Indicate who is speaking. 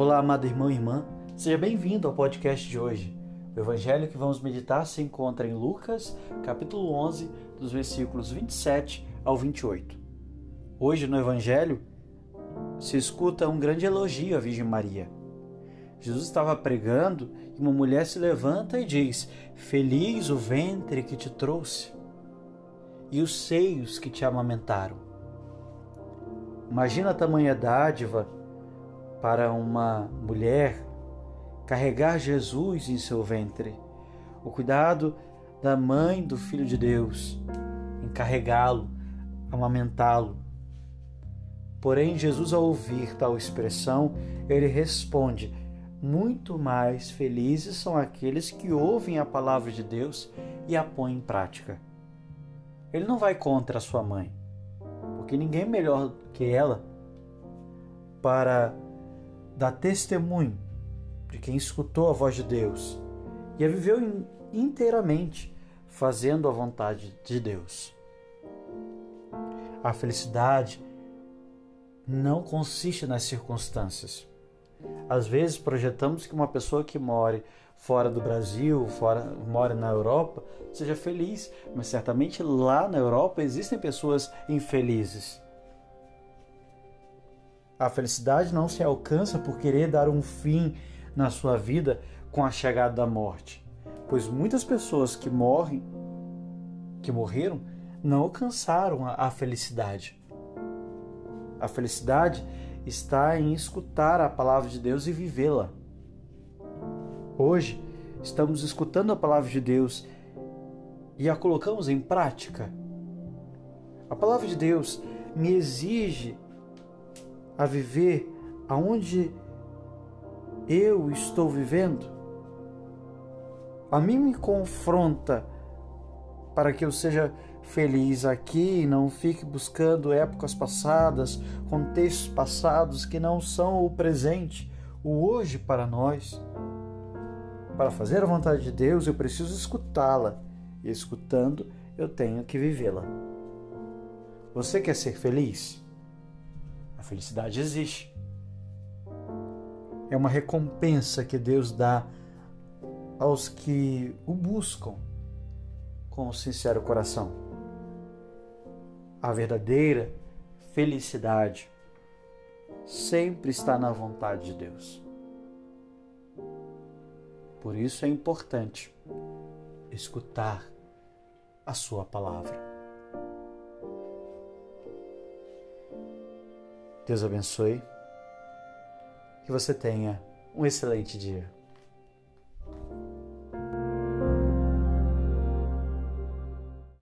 Speaker 1: Olá, amado irmão e irmã, seja bem-vindo ao podcast de hoje. O evangelho que vamos meditar se encontra em Lucas, capítulo 11, dos versículos 27 ao 28. Hoje no evangelho se escuta um grande elogio à Virgem Maria. Jesus estava pregando e uma mulher se levanta e diz: Feliz o ventre que te trouxe e os seios que te amamentaram. Imagina a tamanha dádiva para uma mulher carregar Jesus em seu ventre, o cuidado da mãe do Filho de Deus, em carregá-lo, amamentá-lo. Porém, Jesus, ao ouvir tal expressão, ele responde: Muito mais felizes são aqueles que ouvem a palavra de Deus e a põem em prática. Ele não vai contra a sua mãe, porque ninguém melhor que ela para dar testemunho de quem escutou a voz de Deus e a viveu inteiramente fazendo a vontade de Deus. A felicidade não consiste nas circunstâncias. Às vezes projetamos que uma pessoa que more fora do Brasil, fora, mora na Europa, seja feliz, mas certamente lá na Europa existem pessoas infelizes. A felicidade não se alcança por querer dar um fim na sua vida com a chegada da morte, pois muitas pessoas que morrem, que morreram, não alcançaram a felicidade. A felicidade está em escutar a palavra de Deus e vivê-la. Hoje estamos escutando a palavra de Deus e a colocamos em prática. A palavra de Deus me exige a viver aonde eu estou vivendo? A mim me confronta para que eu seja feliz aqui e não fique buscando épocas passadas, contextos passados que não são o presente, o hoje para nós. Para fazer a vontade de Deus, eu preciso escutá-la, e escutando, eu tenho que vivê-la. Você quer ser feliz? A felicidade existe. É uma recompensa que Deus dá aos que o buscam com o sincero coração. A verdadeira felicidade sempre está na vontade de Deus. Por isso é importante escutar a Sua palavra. Deus abençoe. Que você tenha um excelente dia.